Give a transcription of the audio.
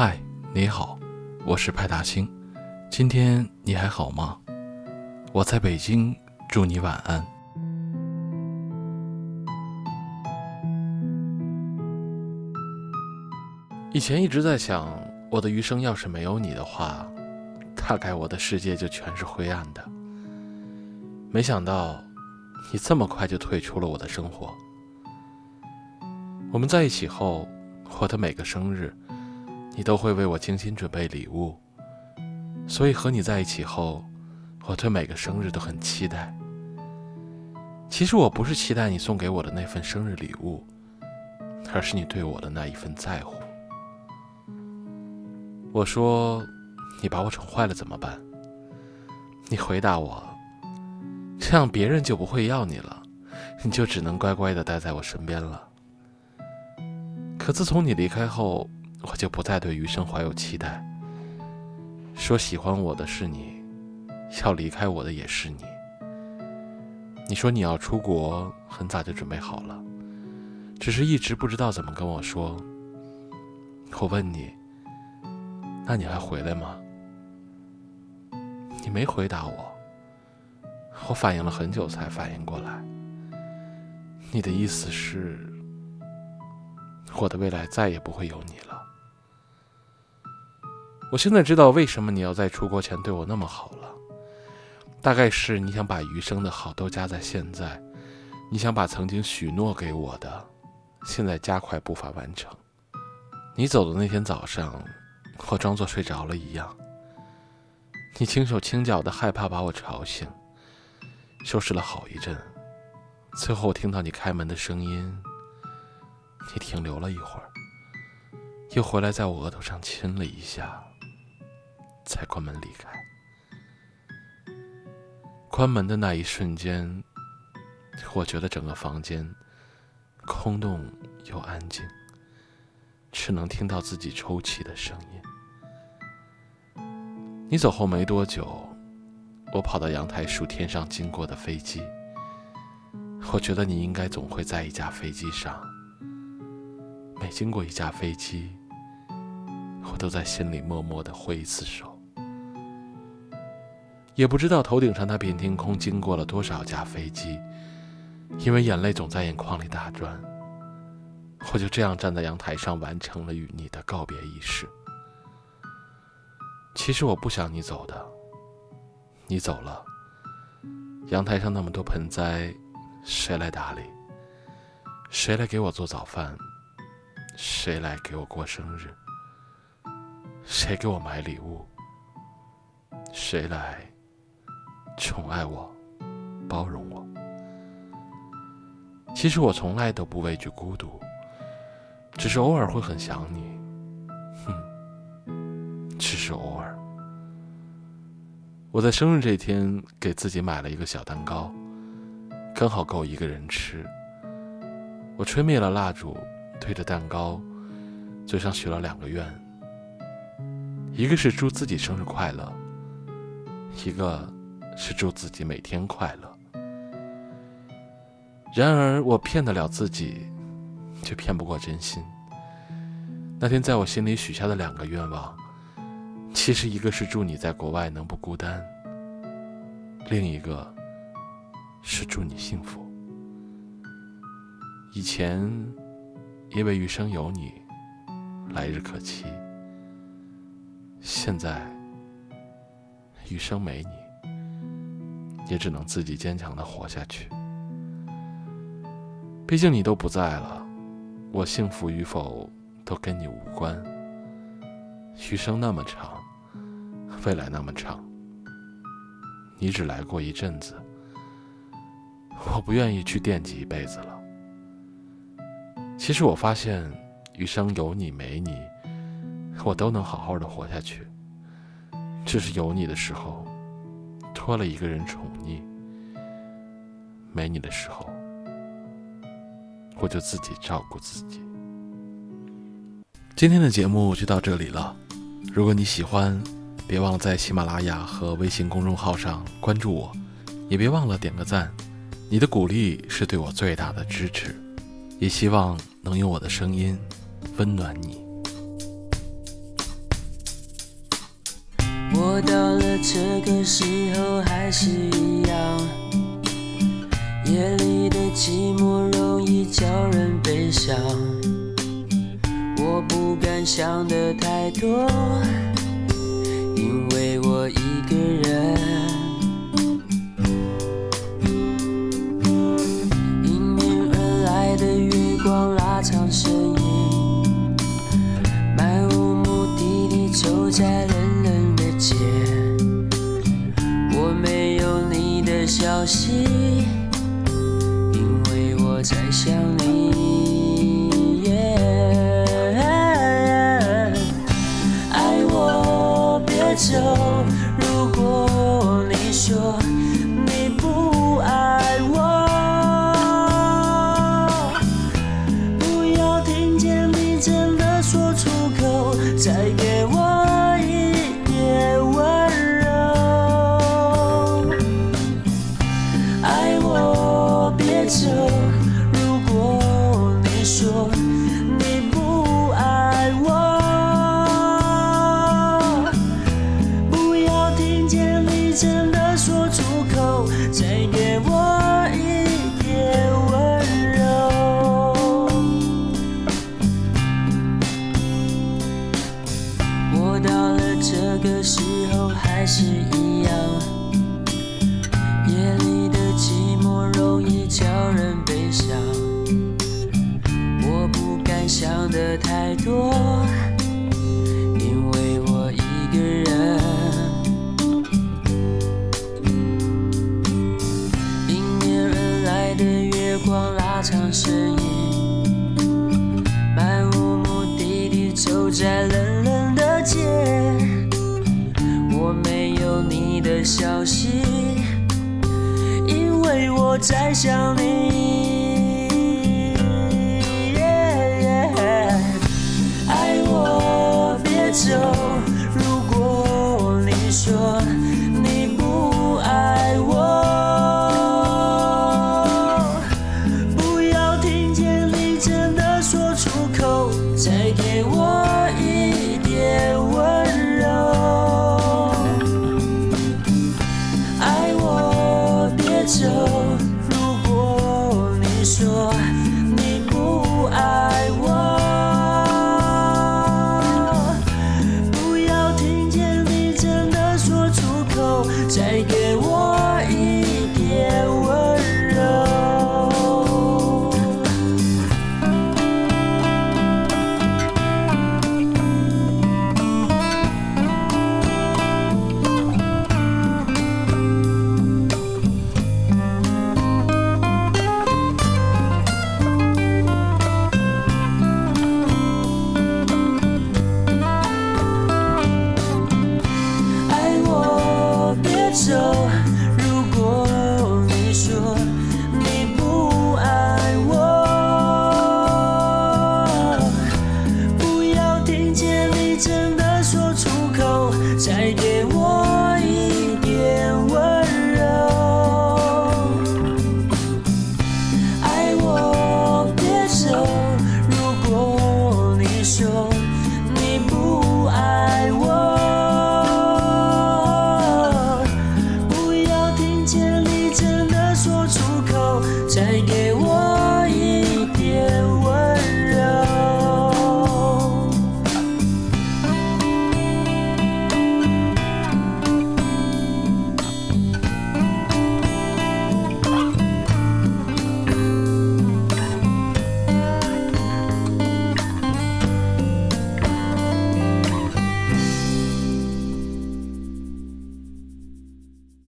嗨，你好，我是派大星。今天你还好吗？我在北京，祝你晚安。以前一直在想，我的余生要是没有你的话，大概我的世界就全是灰暗的。没想到，你这么快就退出了我的生活。我们在一起后，我的每个生日，你都会为我精心准备礼物。所以和你在一起后，我对每个生日都很期待。其实我不是期待你送给我的那份生日礼物，而是你对我的那一份在乎。我说：“你把我宠坏了怎么办？”你回答我：“这样别人就不会要你了，你就只能乖乖的待在我身边了。”可自从你离开后，我就不再对余生怀有期待。说喜欢我的是你，要离开我的也是你。你说你要出国，很早就准备好了，只是一直不知道怎么跟我说。我问你，那你还回来吗？你没回答我。我反应了很久才反应过来，你的意思是？我的未来再也不会有你了。我现在知道为什么你要在出国前对我那么好了，大概是你想把余生的好都加在现在，你想把曾经许诺给我的，现在加快步伐完成。你走的那天早上，我装作睡着了一样，你轻手轻脚的，害怕把我吵醒，收拾了好一阵，最后我听到你开门的声音。你停留了一会儿，又回来在我额头上亲了一下，才关门离开。关门的那一瞬间，我觉得整个房间空洞又安静，只能听到自己抽泣的声音。你走后没多久，我跑到阳台数天上经过的飞机。我觉得你应该总会在一架飞机上。每经过一架飞机，我都在心里默默的挥一次手。也不知道头顶上那片天空经过了多少架飞机，因为眼泪总在眼眶里打转。我就这样站在阳台上，完成了与你的告别仪式。其实我不想你走的，你走了，阳台上那么多盆栽，谁来打理？谁来给我做早饭？谁来给我过生日？谁给我买礼物？谁来宠爱我、包容我？其实我从来都不畏惧孤独，只是偶尔会很想你。哼，只是偶尔。我在生日这天给自己买了一个小蛋糕，刚好够一个人吃。我吹灭了蜡烛。推着蛋糕，嘴上许了两个愿，一个是祝自己生日快乐，一个是祝自己每天快乐。然而，我骗得了自己，却骗不过真心。那天在我心里许下的两个愿望，其实一个是祝你在国外能不孤单，另一个是祝你幸福。以前。因为余生有你，来日可期。现在余生没你，也只能自己坚强的活下去。毕竟你都不在了，我幸福与否都跟你无关。余生那么长，未来那么长，你只来过一阵子，我不愿意去惦记一辈子了。其实我发现，余生有你没你，我都能好好的活下去。只是有你的时候，多了一个人宠溺；没你的时候，我就自己照顾自己。今天的节目就到这里了。如果你喜欢，别忘了在喜马拉雅和微信公众号上关注我，也别忘了点个赞。你的鼓励是对我最大的支持。也希望能用我的声音温暖你。我到了这个时候还是一样，夜里的寂寞容易叫人悲伤。我不敢想的太多，因为我一个人。息，因为我在想你。爱我别走，如果你说你的太多，因为我一个人。迎面而来的月光拉长身影，漫无目的地走在冷冷的街，我没有你的消息。因为我在想你。